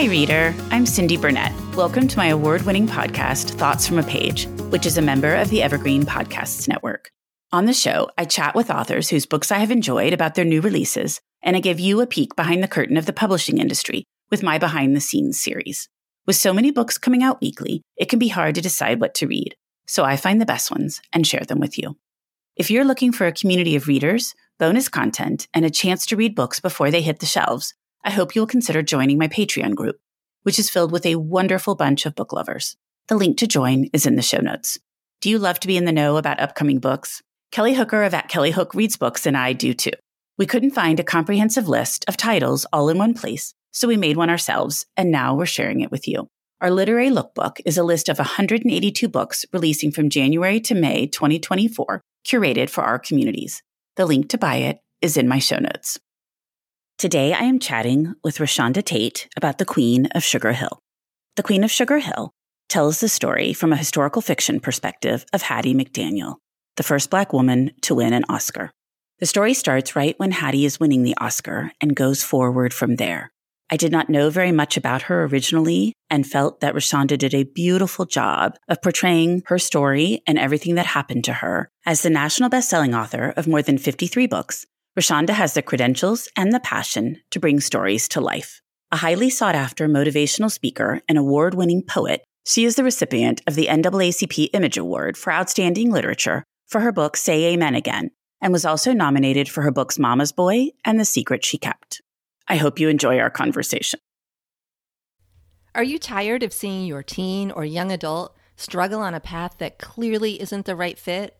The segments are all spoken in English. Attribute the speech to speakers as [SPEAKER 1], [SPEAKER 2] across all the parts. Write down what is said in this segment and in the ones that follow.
[SPEAKER 1] Hi, reader. I'm Cindy Burnett. Welcome to my award winning podcast, Thoughts from a Page, which is a member of the Evergreen Podcasts Network. On the show, I chat with authors whose books I have enjoyed about their new releases, and I give you a peek behind the curtain of the publishing industry with my behind the scenes series. With so many books coming out weekly, it can be hard to decide what to read, so I find the best ones and share them with you. If you're looking for a community of readers, bonus content, and a chance to read books before they hit the shelves, I hope you'll consider joining my Patreon group, which is filled with a wonderful bunch of book lovers. The link to join is in the show notes. Do you love to be in the know about upcoming books? Kelly Hooker of At Kelly Hook Reads Books and I do too. We couldn't find a comprehensive list of titles all in one place, so we made one ourselves, and now we're sharing it with you. Our literary lookbook is a list of 182 books releasing from January to May 2024, curated for our communities. The link to buy it is in my show notes. Today, I am chatting with ReShonda Tate about the Queen of Sugar Hill. The Queen of Sugar Hill tells the story from a historical fiction perspective of Hattie McDaniel, the first Black woman to win an Oscar. The story starts right when Hattie is winning the Oscar and goes forward from there. I did not know very much about her originally and felt that ReShonda did a beautiful job of portraying her story and everything that happened to her. As the national best-selling author of more than 53 books, ReShonda has the credentials and the passion to bring stories to life. A highly sought after motivational speaker and award winning poet, she is the recipient of the NAACP Image Award for Outstanding Literature for her book Say Amen Again, and was also nominated for her books Mama's Boy and The Secret She Kept. I hope you enjoy our conversation.
[SPEAKER 2] Are you tired of seeing your teen or young adult struggle on a path that clearly isn't the right fit?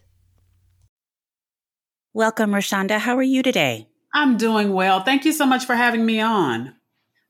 [SPEAKER 1] Welcome, ReShonda. How are you today?
[SPEAKER 3] I'm doing well. Thank you so much for having me on.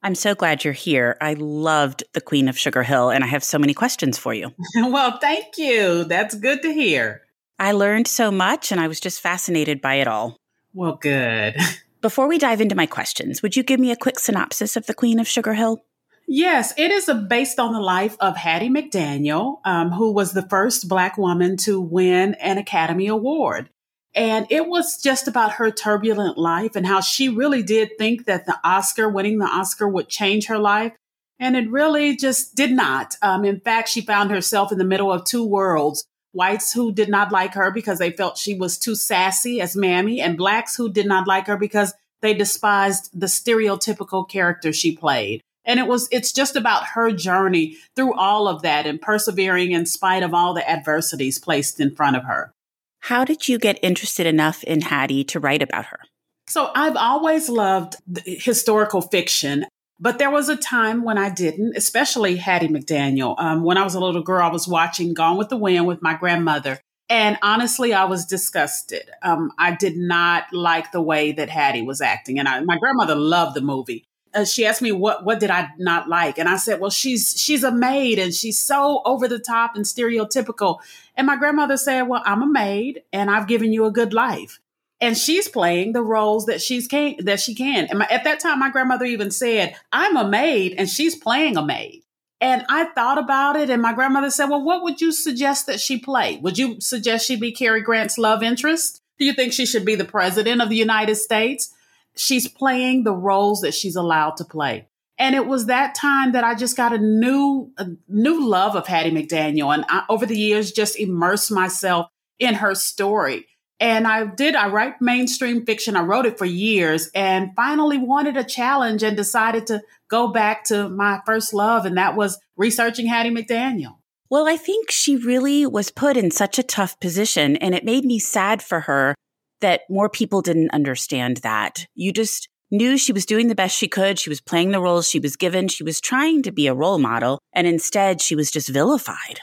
[SPEAKER 1] I'm so glad you're here. I loved The Queen of Sugar Hill, and I have so many questions for you.
[SPEAKER 3] well, thank you. That's good to hear.
[SPEAKER 1] I learned so much, and I was just fascinated by it all.
[SPEAKER 3] Well, good.
[SPEAKER 1] Before we dive into my questions, would you give me a quick synopsis of The Queen of Sugar Hill?
[SPEAKER 3] Yes, it is based on the life of Hattie McDaniel, um, who was the first Black woman to win an Academy Award. And it was just about her turbulent life and how she really did think that the Oscar, winning the Oscar, would change her life. And it really just did not. Um, in fact, she found herself in the middle of two worlds whites who did not like her because they felt she was too sassy as Mammy, and blacks who did not like her because they despised the stereotypical character she played. And it was, it's just about her journey through all of that and persevering in spite of all the adversities placed in front of her.
[SPEAKER 1] How did you get interested enough in Hattie to write about her?
[SPEAKER 3] So I've always loved historical fiction, but there was a time when I didn't, especially Hattie McDaniel. Um, when I was a little girl, I was watching Gone with the Wind with my grandmother. And honestly, I was disgusted. Um, I did not like the way that Hattie was acting. And I, my grandmother loved the movie uh, she asked me what what did I not like, and I said, well, she's she's a maid and she's so over the top and stereotypical. And my grandmother said, well, I'm a maid and I've given you a good life, and she's playing the roles that she's can that she can. And my, at that time, my grandmother even said, I'm a maid and she's playing a maid. And I thought about it, and my grandmother said, Well, what would you suggest that she play? Would you suggest she be Cary Grant's love interest? Do you think she should be the president of the United States? she's playing the roles that she's allowed to play. And it was that time that I just got a new, a new love of Hattie McDaniel. And I, over the years, just immersed myself in her story. And I did, I write mainstream fiction. I wrote it for years and finally wanted a challenge and decided to go back to my first love. And that was researching Hattie McDaniel.
[SPEAKER 1] Well, I think she really was put in such a tough position. And it made me sad for her that more people didn't understand that. You just knew she was doing the best she could. She was playing the roles she was given. She was trying to be a role model. And instead, she was just vilified.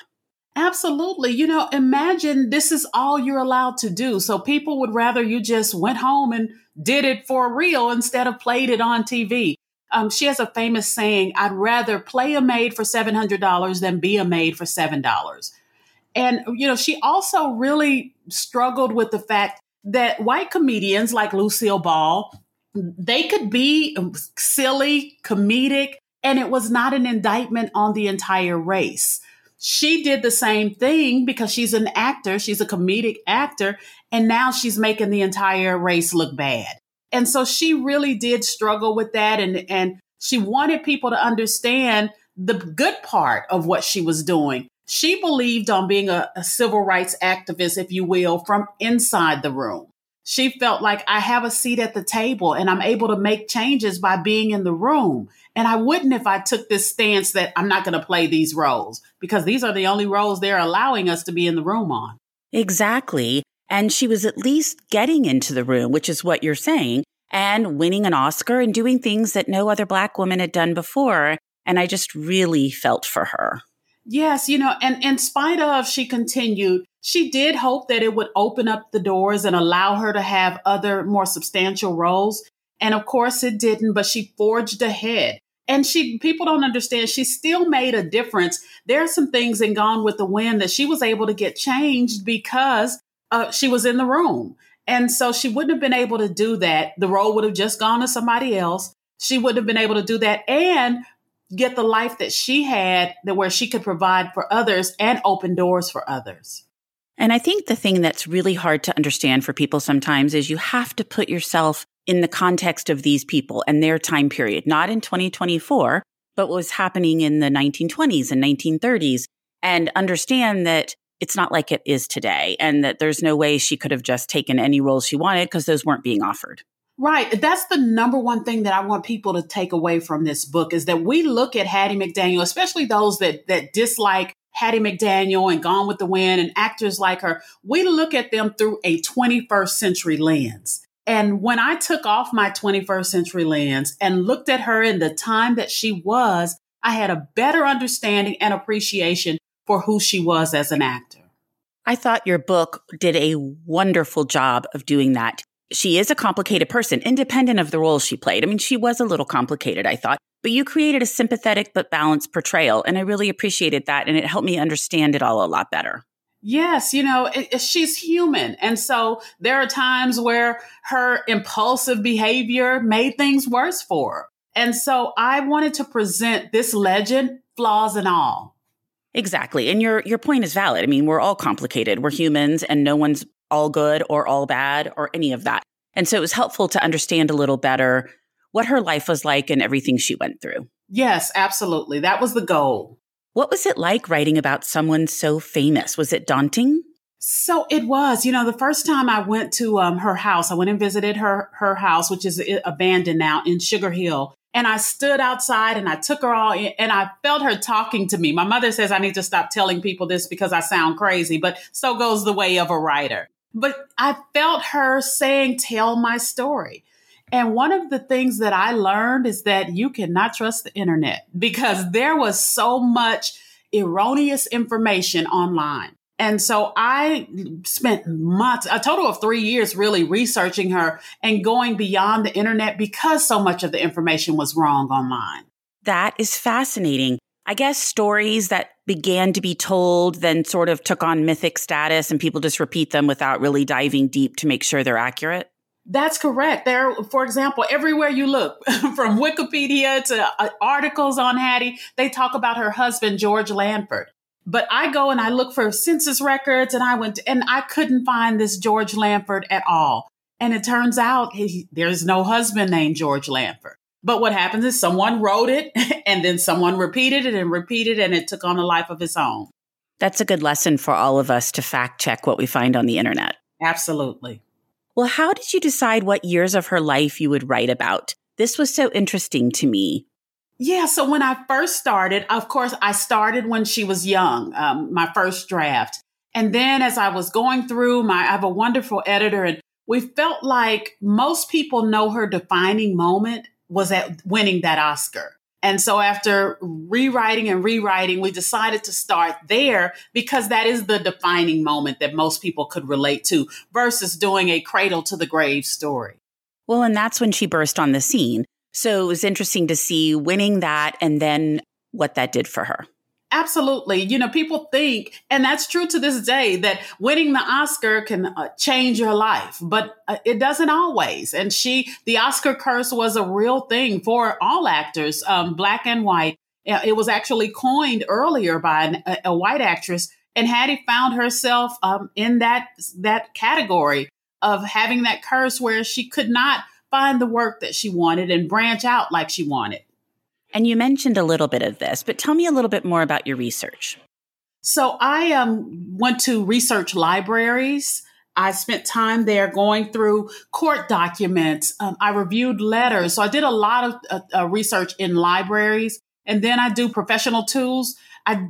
[SPEAKER 3] Absolutely. You know, imagine this is all you're allowed to do. So people would rather you just went home and did it for real instead of played it on TV. Um, she has a famous saying, I'd rather play a maid for $700 than be a maid for $7. And, you know, she also really struggled with the fact that white comedians like Lucille Ball, they could be silly, comedic, and it was not an indictment on the entire race. She did the same thing because she's an actor, she's a comedic actor, and now she's making the entire race look bad. And so she really did struggle with that and and she wanted people to understand the good part of what she was doing. She believed on being a, a civil rights activist, if you will, from inside the room. She felt like I have a seat at the table and I'm able to make changes by being in the room. And I wouldn't if I took this stance that I'm not going to play these roles because these are the only roles they're allowing us to be in the room on.
[SPEAKER 1] Exactly. And she was at least getting into the room, which is what you're saying, and winning an Oscar and doing things that no other Black woman had done before. And I just really felt for her.
[SPEAKER 3] Yes, you know, and in spite of, she continued, she did hope that it would open up the doors and allow her to have other more substantial roles. And of course it didn't, but she forged ahead. And she, people don't understand, she still made a difference. There are some things in Gone with the Wind that she was able to get changed because uh, she was in the room. And so she wouldn't have been able to do that. The role would have just gone to somebody else. She wouldn't have been able to do that. And get the life that she had that where she could provide for others and open doors for others.
[SPEAKER 1] And I think the thing that's really hard to understand for people sometimes is you have to put yourself in the context of these people and their time period, not in 2024, but what was happening in the 1920s and 1930s and understand that it's not like it is today and that there's no way she could have just taken any roles she wanted because those weren't being offered.
[SPEAKER 3] Right. That's the number one thing that I want people to take away from this book is that we look at Hattie McDaniel, especially those that that dislike Hattie McDaniel and Gone with the Wind and actors like her. We look at them through a 21st century lens. And when I took off my 21st century lens and looked at her in the time that she was, I had a better understanding and appreciation for who she was as an actor.
[SPEAKER 1] I thought your book did a wonderful job of doing that she is a complicated person, independent of the role she played. I mean, she was a little complicated, I thought, but you created a sympathetic but balanced portrayal. And I really appreciated that. And it helped me understand it all a lot better.
[SPEAKER 3] Yes, you know, it, it, she's human. And so there are times where her impulsive behavior made things worse for her. And so I wanted to present this legend, flaws and all.
[SPEAKER 1] Exactly. And your your point is valid. I mean, we're all complicated. We're humans and no one's all good or all bad or any of that. And so it was helpful to understand a little better what her life was like and everything she went through.
[SPEAKER 3] Yes, absolutely. That was the goal.
[SPEAKER 1] What was it like writing about someone so famous? Was it daunting?
[SPEAKER 3] So it was. You know, the first time I went to um, her house, I went and visited her her house, which is abandoned now in Sugar Hill. And I stood outside and I took her all in and I felt her talking to me. My mother says I need to stop telling people this because I sound crazy, but so goes the way of a writer. But I felt her saying, Tell my story. And one of the things that I learned is that you cannot trust the internet because there was so much erroneous information online. And so I spent months, a total of three years really researching her and going beyond the internet because so much of the information was wrong online.
[SPEAKER 1] That is fascinating. I guess stories that began to be told then sort of took on mythic status and people just repeat them without really diving deep to make sure they're accurate?
[SPEAKER 3] That's correct. There, for example, everywhere you look, from Wikipedia to uh, articles on Hattie, they talk about her husband, George Langford. But I go and I look for census records and I went to, and I couldn't find this George Langford at all. And it turns out he, there's no husband named George Langford. But what happens is someone wrote it and then someone repeated it and repeated it and it took on a life of its own.
[SPEAKER 1] That's a good lesson for all of us to fact check what we find on the internet.
[SPEAKER 3] Absolutely.
[SPEAKER 1] Well, how did you decide what years of her life you would write about? This was so interesting to me.
[SPEAKER 3] Yeah, so when I first started, of course, I started when she was young, um, my first draft. And then as I was going through my, I have a wonderful editor and we felt like most people know her defining moment was at winning that Oscar. And so after rewriting and rewriting, we decided to start there because that is the defining moment that most people could relate to versus doing a cradle to the grave story.
[SPEAKER 1] Well, and that's when she burst on the scene. So it was interesting to see winning that and then what that did for her.
[SPEAKER 3] Absolutely. You know, people think, and that's true to this day, that winning the Oscar can uh, change your life, but uh, it doesn't always. And she, the Oscar curse was a real thing for all actors, um, black and white. It was actually coined earlier by an, a, a, white actress, and Hattie found herself um, in that that category of having that curse where she could not find the work that she wanted and branch out like she wanted.
[SPEAKER 1] And you mentioned a little bit of this, but tell me a little bit more about your research.
[SPEAKER 3] So I um, went to research libraries. I spent time there going through court documents. Um, I reviewed letters. So I did a lot of uh, uh, research in libraries. And then I do professional tools. I,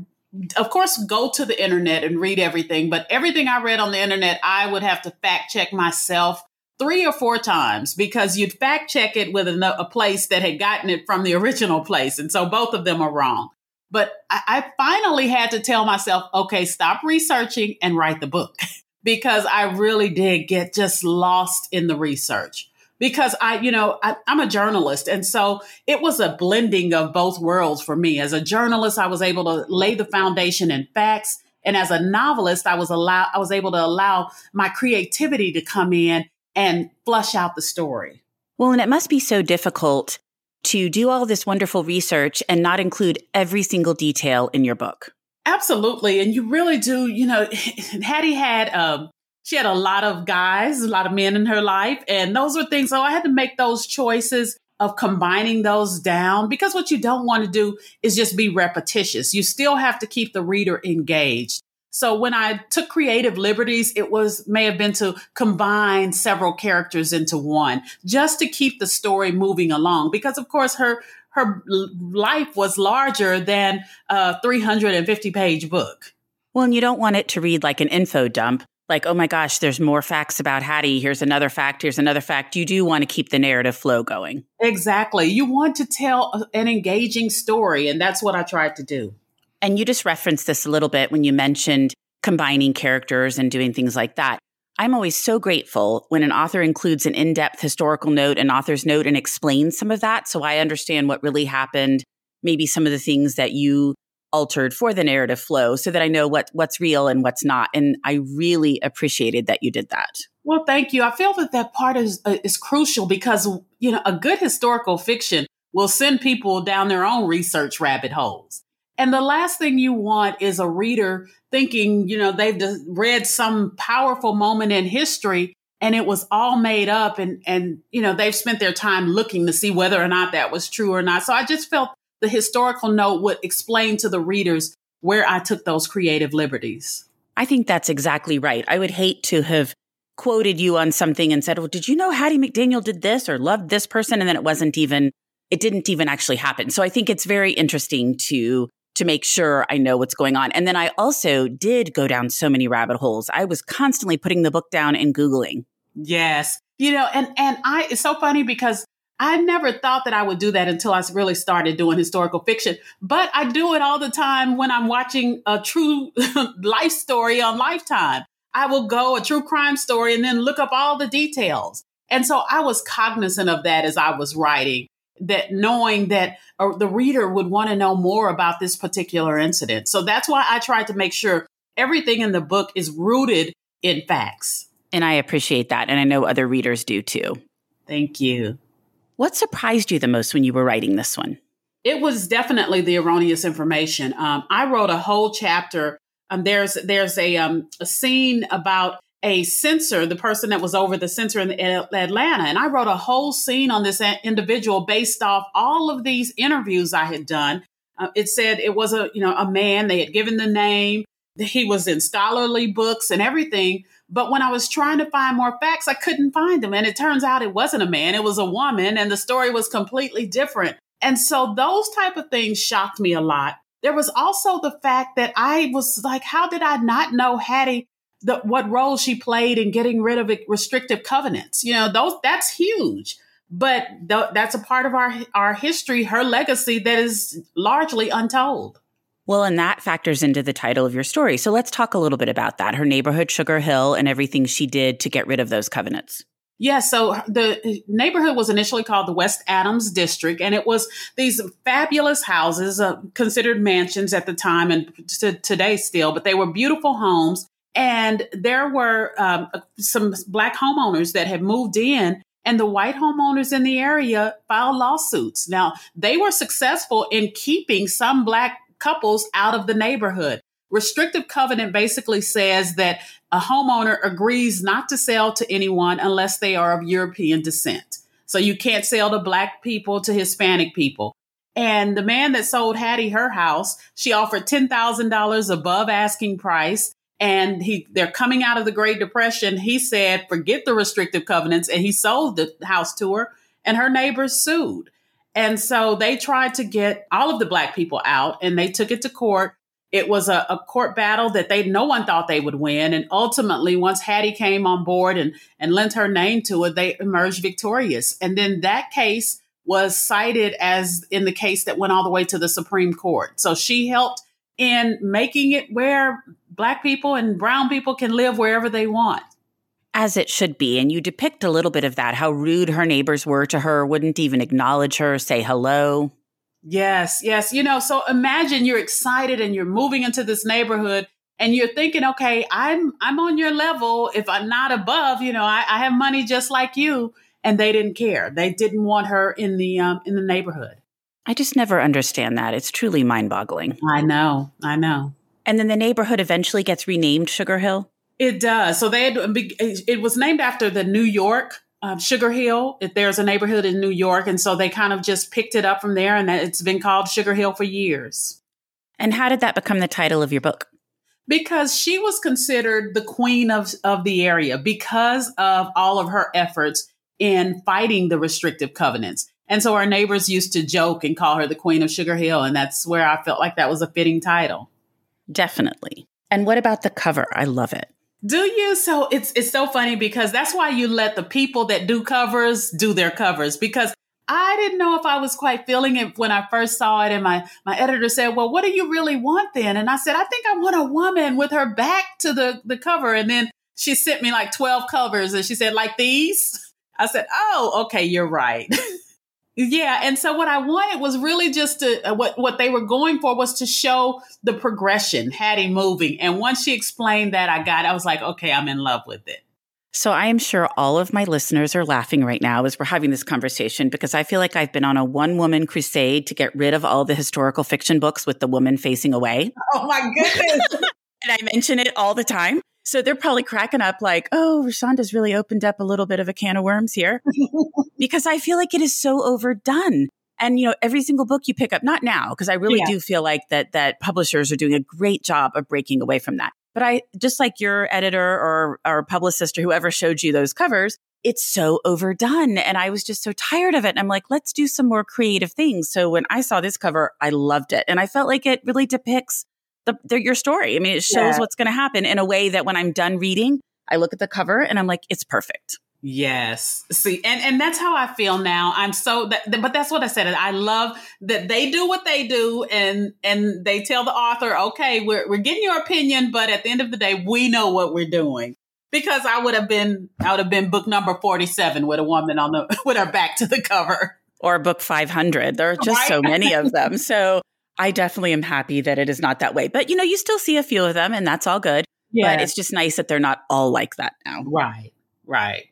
[SPEAKER 3] of course, go to the internet and read everything, but everything I read on the internet, I would have to fact check myself three or four times because you'd fact check it with a, a, place that had gotten it from the original place. And so both of them are wrong. But I, I finally had to tell myself, okay, stop researching and write the book because I really did get just lost in the research. Because I, you know, I, I'm a journalist. And so it was a blending of both worlds for me. As a journalist, I was able to lay the foundation in facts. And as a novelist, I was allow I was able to allow my creativity to come in and flush out the story.
[SPEAKER 1] Well, and it must be so difficult to do all this wonderful research and not include every single detail in your book.
[SPEAKER 3] Absolutely. And you really do, you know, Hattie had, um, she had a lot of guys, a lot of men in her life. And those were things. So I had to make those choices of combining those down because what you don't want to do is just be repetitious. You still have to keep the reader engaged. So when I took creative liberties, it was may have been to combine several characters into one just to keep the story moving along. Because of course her her life was larger than a 350 page book.
[SPEAKER 1] Well, and you don't want it to read like an info dump. Like, oh my gosh, there's more facts about Hattie. Here's another fact. Here's another fact. You do want to keep the narrative flow going.
[SPEAKER 3] Exactly. You want to tell an engaging story. And that's what I tried to do.
[SPEAKER 1] And you just referenced this a little bit when you mentioned combining characters and doing things like that. I'm always so grateful when an author includes an in depth historical note, an author's note, and explains some of that. So I understand what really happened, maybe some of the things that you altered for the narrative flow so that I know what, what's real and what's not. And I really appreciated that you did that.
[SPEAKER 3] Well, thank you. I feel that that part is, uh, is crucial because, you know, a good historical fiction will send people down their own research rabbit holes. And the last thing you want is a reader thinking, you know, they've read some powerful moment in history and it was all made up and, and, you know, they've spent their time looking to see whether or not that was true or not. So I just felt the historical note would explain to the readers where I took those creative liberties.
[SPEAKER 1] I think that's exactly right. I would hate to have quoted you on something and said, well, did you know Hattie McDaniel did this or loved this person? And then it wasn't even, it didn't even actually happen. So I think it's very interesting to to make sure I know what's going on. And then I also did go down so many rabbit holes. I was constantly putting the book down and Googling.
[SPEAKER 3] Yes. You know, and, and I, it's so funny because I never thought that I would do that until I really started doing historical fiction. But I do it all the time when I'm watching a true life story on Lifetime. I will go a true crime story and then look up all the details. And so I was cognizant of that as I was writing that knowing that or the reader would want to know more about this particular incident. So that's why I tried to make sure everything in the book is rooted in facts.
[SPEAKER 1] And I appreciate that. And I know other readers do too.
[SPEAKER 3] Thank you.
[SPEAKER 1] What surprised you the most when you were writing this one?
[SPEAKER 3] It was definitely the erroneous information. Um, I wrote a whole chapter. Um, there's there's a, um, a scene about a censor, the person that was over the censor in Atlanta. And I wrote a whole scene on this individual based off all of these interviews I had done. Uh, it said it was a, you know, a man, they had given the name, he was in scholarly books and everything. But when I was trying to find more facts, I couldn't find them. And it turns out it wasn't a man, it was a woman, and the story was completely different. And so those type of things shocked me a lot. There was also the fact that I was like, how did I not know Hattie the, what role she played in getting rid of restrictive covenants? You know, those that's huge. But th- that's a part of our our history, her legacy that is largely untold.
[SPEAKER 1] Well, and that factors into the title of your story. So let's talk a little bit about that her neighborhood, Sugar Hill, and everything she did to get rid of those covenants.
[SPEAKER 3] Yeah, so the neighborhood was initially called the West Adams District, and it was these fabulous houses, uh, considered mansions at the time and to today still, but they were beautiful homes. And there were um, some black homeowners that had moved in, and the white homeowners in the area filed lawsuits. Now, they were successful in keeping some black couples out of the neighborhood. Restrictive covenant basically says that a homeowner agrees not to sell to anyone unless they are of European descent. So you can't sell to black people, to Hispanic people. And the man that sold Hattie her house, she offered $10,000 above asking price. And he, they're coming out of the Great Depression. He said, forget the restrictive covenants. And he sold the house to her and her neighbors sued. And so they tried to get all of the black people out and they took it to court. It was a, a, court battle that they no one thought they would win. And ultimately, once Hattie came on board and, and lent her name to it, they emerged victorious. And then that case was cited as in the case that went all the way to the Supreme Court. So she helped in making it where black people and brown people can live wherever they want
[SPEAKER 1] as it should be. And you depict a little bit of that, how rude her neighbors were to her, wouldn't even acknowledge her, say hello.
[SPEAKER 3] Yes, yes. You know, so imagine you're excited and you're moving into this neighborhood and you're thinking, okay, I'm I'm on your level. If I'm not above, you know, I, I have money just like you. And they didn't care. They didn't want her in the um, in the neighborhood.
[SPEAKER 1] I just never understand that. It's truly mind boggling.
[SPEAKER 3] I know. I know.
[SPEAKER 1] And then the neighborhood eventually gets renamed Sugar Hill.
[SPEAKER 3] It does. So they had, it was named after the New York um, Sugar Hill. If there's a neighborhood in New York, and so they kind of just picked it up from there, and it's been called Sugar Hill for years.
[SPEAKER 1] And how did that become the title of your book?
[SPEAKER 3] Because she was considered the queen of of the area because of all of her efforts in fighting the restrictive covenants. And so our neighbors used to joke and call her the queen of Sugar Hill, and that's where I felt like that was a fitting title.
[SPEAKER 1] Definitely. And what about the cover? I love it.
[SPEAKER 3] Do you? So it's it's so funny because that's why you let the people that do covers do their covers because I didn't know if I was quite feeling it when I first saw it and my my editor said, "Well, what do you really want then?" And I said, "I think I want a woman with her back to the the cover." And then she sent me like 12 covers and she said, "Like these?" I said, "Oh, okay, you're right." Yeah, and so what I wanted was really just to uh, what what they were going for was to show the progression, Hattie moving, and once she explained that, I got, I was like, okay, I'm in love with it.
[SPEAKER 1] So I am sure all of my listeners are laughing right now as we're having this conversation because I feel like I've been on a one woman crusade to get rid of all the historical fiction books with the woman facing away.
[SPEAKER 3] Oh my goodness.
[SPEAKER 1] and I mention it all the time. So they're probably cracking up like, oh, ReShonda's really opened up a little bit of a can of worms here because I feel like it is so overdone. And, you know, every single book you pick up, not now, because I really yeah. do feel like that, that publishers are doing a great job of breaking away from that. But I, just like your editor or, or publicist or whoever showed you those covers, it's so overdone. And I was just so tired of it. And I'm like, let's do some more creative things. So when I saw this cover, I loved it. And I felt like it really depicts the, the, your story. I mean, it shows yeah. what's going to happen in a way that when I'm done reading, I look at the cover and I'm like, it's perfect.
[SPEAKER 3] Yes. See, and, and that's how I feel now. I'm so that, but that's what I said. I love that they do what they do and, and they tell the author, okay, we're, we're getting your opinion, but at the end of the day, we know what we're doing. Because I would have been, I would have been book number 47 with a woman on the, with her back to the cover.
[SPEAKER 1] Or book 500. There are just right? so many of them. So I definitely am happy that it is not that way. But you know, you still see a few of them and that's all good. Yeah. But it's just nice that they're not all like that now.
[SPEAKER 3] Right. Right.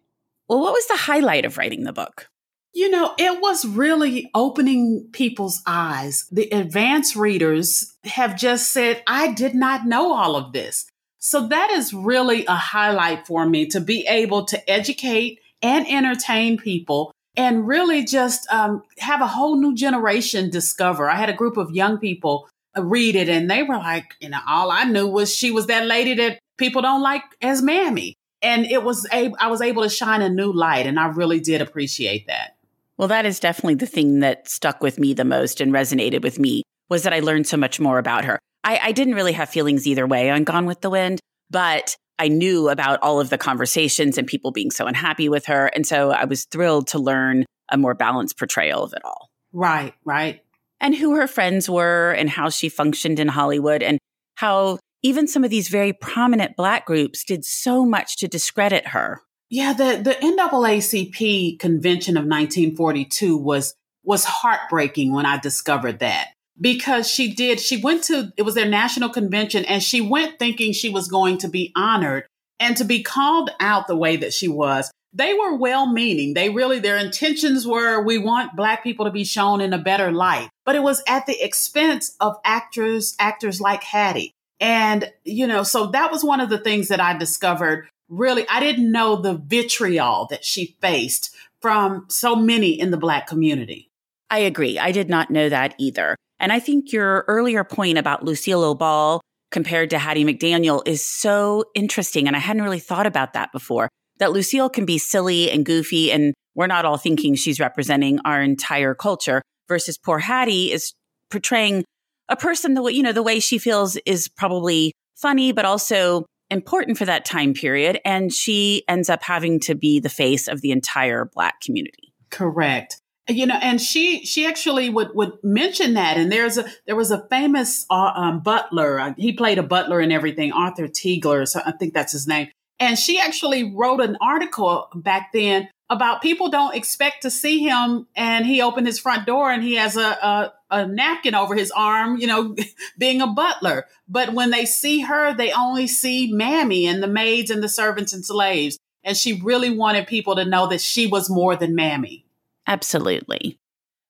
[SPEAKER 1] Well, what was the highlight of writing the book?
[SPEAKER 3] You know, it was really opening people's eyes. The advanced readers have just said, I did not know all of this. So that is really a highlight for me to be able to educate and entertain people and really just um, have a whole new generation discover. I had a group of young people read it and they were like, you know, all I knew was she was that lady that people don't like as Mammy. And it was a, I was able to shine a new light and I really did appreciate that.
[SPEAKER 1] Well, that is definitely the thing that stuck with me the most and resonated with me was that I learned so much more about her. I, I didn't really have feelings either way on Gone with the Wind, but I knew about all of the conversations and people being so unhappy with her. And so I was thrilled to learn a more balanced portrayal of it all.
[SPEAKER 3] Right, right.
[SPEAKER 1] And who her friends were and how she functioned in Hollywood and how even some of these very prominent black groups did so much to discredit her.
[SPEAKER 3] Yeah, the, the NAACP convention of 1942 was was heartbreaking when I discovered that because she did she went to it was their national convention and she went thinking she was going to be honored and to be called out the way that she was. They were well meaning they really their intentions were we want black people to be shown in a better light. But it was at the expense of actors actors like hattie. And you know so that was one of the things that i discovered. Really i didn't know the vitriol that she faced from so many in the black community.
[SPEAKER 1] I agree. I did not know that either. And I think your earlier point about Lucille Ball compared to Hattie McDaniel is so interesting. And I hadn't really thought about that before that Lucille can be silly and goofy, and we're not all thinking she's representing our entire culture, versus poor Hattie is portraying a person the way, you know, the way she feels is probably funny, but also important for that time period. And she ends up having to be the face of the entire Black community.
[SPEAKER 3] Correct you know and she she actually would would mention that. And there's a there was a famous uh, um, butler. Uh, he played a butler and everything arthur Treacher so i think that's his name. And she actually wrote an article back then about people don't expect to see him and he opened his front door and he has a, a, a napkin over his arm you know being a butler. But when they see her they only see mammy and the maids and the servants and slaves. And she really wanted people to know that she was more than mammy
[SPEAKER 1] Absolutely.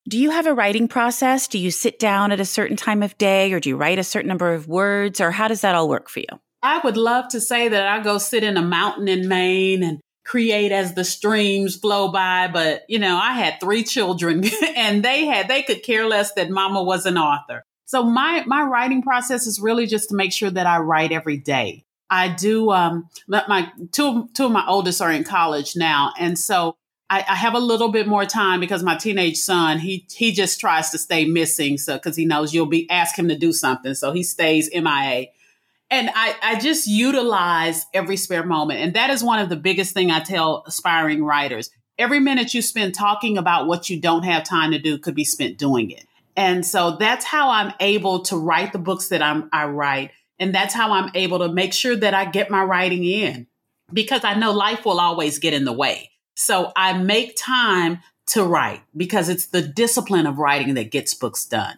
[SPEAKER 1] Do you have a writing process? Do you sit down at a certain time of day or do you write a certain number of words or how does that all work for you?
[SPEAKER 3] I would love to say that I go sit in a mountain in Maine and create as the streams flow by, but you know, I had three children and they had they could care less that mama was an author. So my my writing process is really just to make sure that I write every day. I do um my two two of my oldest are in college now and so I, I, have a little bit more time because my teenage son he he just tries to stay missing so because he knows you'll be ask him to do something so he stays MIA and I, I just utilize every spare moment and that is one of the biggest thing I tell aspiring writers. Every minute you spend talking about what you don't have time to do could be spent doing it. And so that's how I'm able to write the books that I'm I write and that's how I'm able to make sure that I get my writing in because I know life will always get in the way so I make time to write because it's the discipline of writing that gets books done.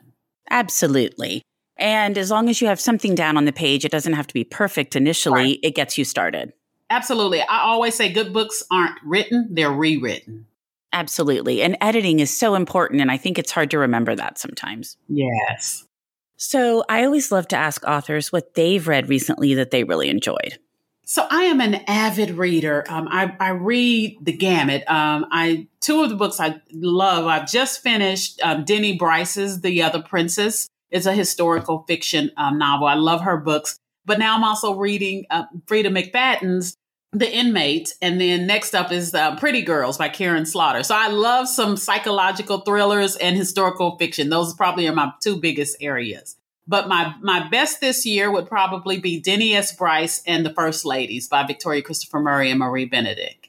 [SPEAKER 1] Absolutely. And as long as you have something down on the page, it doesn't have to be perfect initially, right. it gets you started.
[SPEAKER 3] Absolutely. I always say good books aren't written, they're rewritten.
[SPEAKER 1] Absolutely. And editing is so important. And I think it's hard to remember that sometimes.
[SPEAKER 3] Yes.
[SPEAKER 1] So I always love to ask authors what they've read recently that they really enjoyed.
[SPEAKER 3] So I am an avid reader. Um, I, I, read the gamut. Um, I two of the books I love. I've just finished um, Denny Bryce's The Other Princess. It's a historical fiction um, novel. I love her books. But now I'm also reading uh, McFadden's The Inmate, and then next up is uh, Pretty Girls by Karin Slaughter. So I love some psychological thrillers and historical fiction. Those probably are my two biggest areas. But my my best this year would probably be Denny S. Bryce and The First Ladies by Victoria Christopher Murray and Marie Benedict.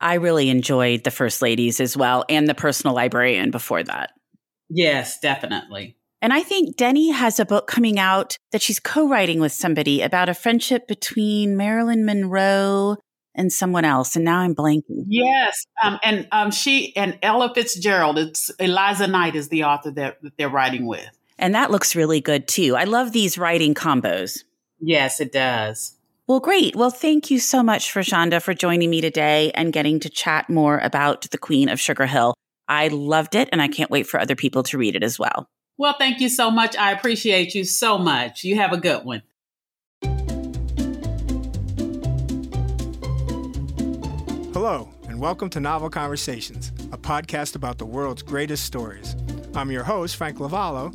[SPEAKER 1] I really enjoyed The First Ladies as well and The Personal Librarian before that.
[SPEAKER 3] Yes, definitely.
[SPEAKER 1] And I think Denny has a book coming out that she's co writing with somebody about a friendship between Marilyn Monroe and someone else. And now I'm blanking.
[SPEAKER 3] Yes. Um, and um, she and Ella Fitzgerald, it's Eliza Knight is the author that, that they're writing with.
[SPEAKER 1] And that looks really good too. I love these writing combos.
[SPEAKER 3] Yes, it does.
[SPEAKER 1] Well, great. Well, thank you so much, for Shonda for joining me today and getting to chat more about the Queen of Sugar Hill. I loved it, and I can't wait for other people to read it as well.
[SPEAKER 3] Well, thank you so much. I appreciate you so much. You have a good one.
[SPEAKER 4] Hello, and welcome to Novel Conversations, a podcast about the world's greatest stories. I'm your host, Frank Lavallo,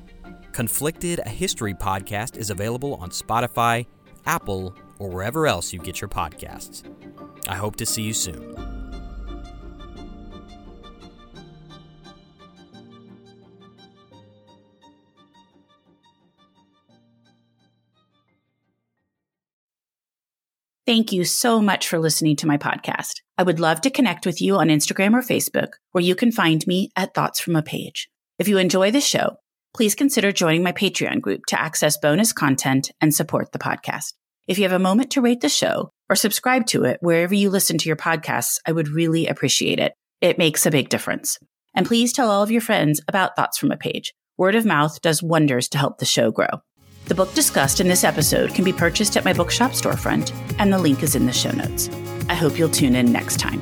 [SPEAKER 5] Conflicted, a history podcast, is available on Spotify, Apple, or wherever else you get your podcasts. I hope to see you soon.
[SPEAKER 1] Thank you so much for listening to my podcast. I would love to connect with you on Instagram or Facebook, where you can find me at Thoughts from a Page. If you enjoy the show, please consider joining my Patreon group to access bonus content and support the podcast. If you have a moment to rate the show or subscribe to it wherever you listen to your podcasts, I would really appreciate it. It makes a big difference. And please tell all of your friends about Thoughts from a Page. Word of mouth does wonders to help the show grow. The book discussed in this episode can be purchased at my bookshop storefront, and the link is in the show notes. I hope you'll tune in next time.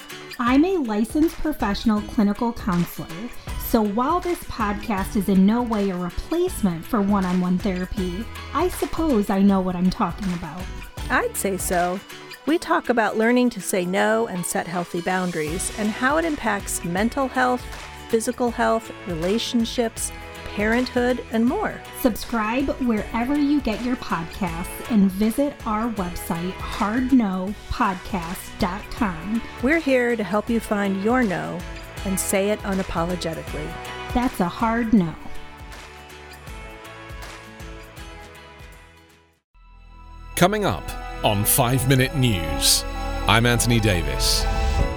[SPEAKER 6] I'm a licensed professional clinical counselor. So while this podcast is in no way a replacement for one on one therapy, I suppose I know what I'm talking about.
[SPEAKER 7] I'd say so. We talk about learning to say no and set healthy boundaries and how it impacts mental health, physical health, relationships, parenthood, and more.
[SPEAKER 6] Subscribe wherever you get your podcasts and visit our website, hardnopodcast.com.
[SPEAKER 7] We're here to help you find your no and say it unapologetically.
[SPEAKER 6] That's a hard no.
[SPEAKER 8] Coming up on 5 Minute News, I'm Anthony Davis.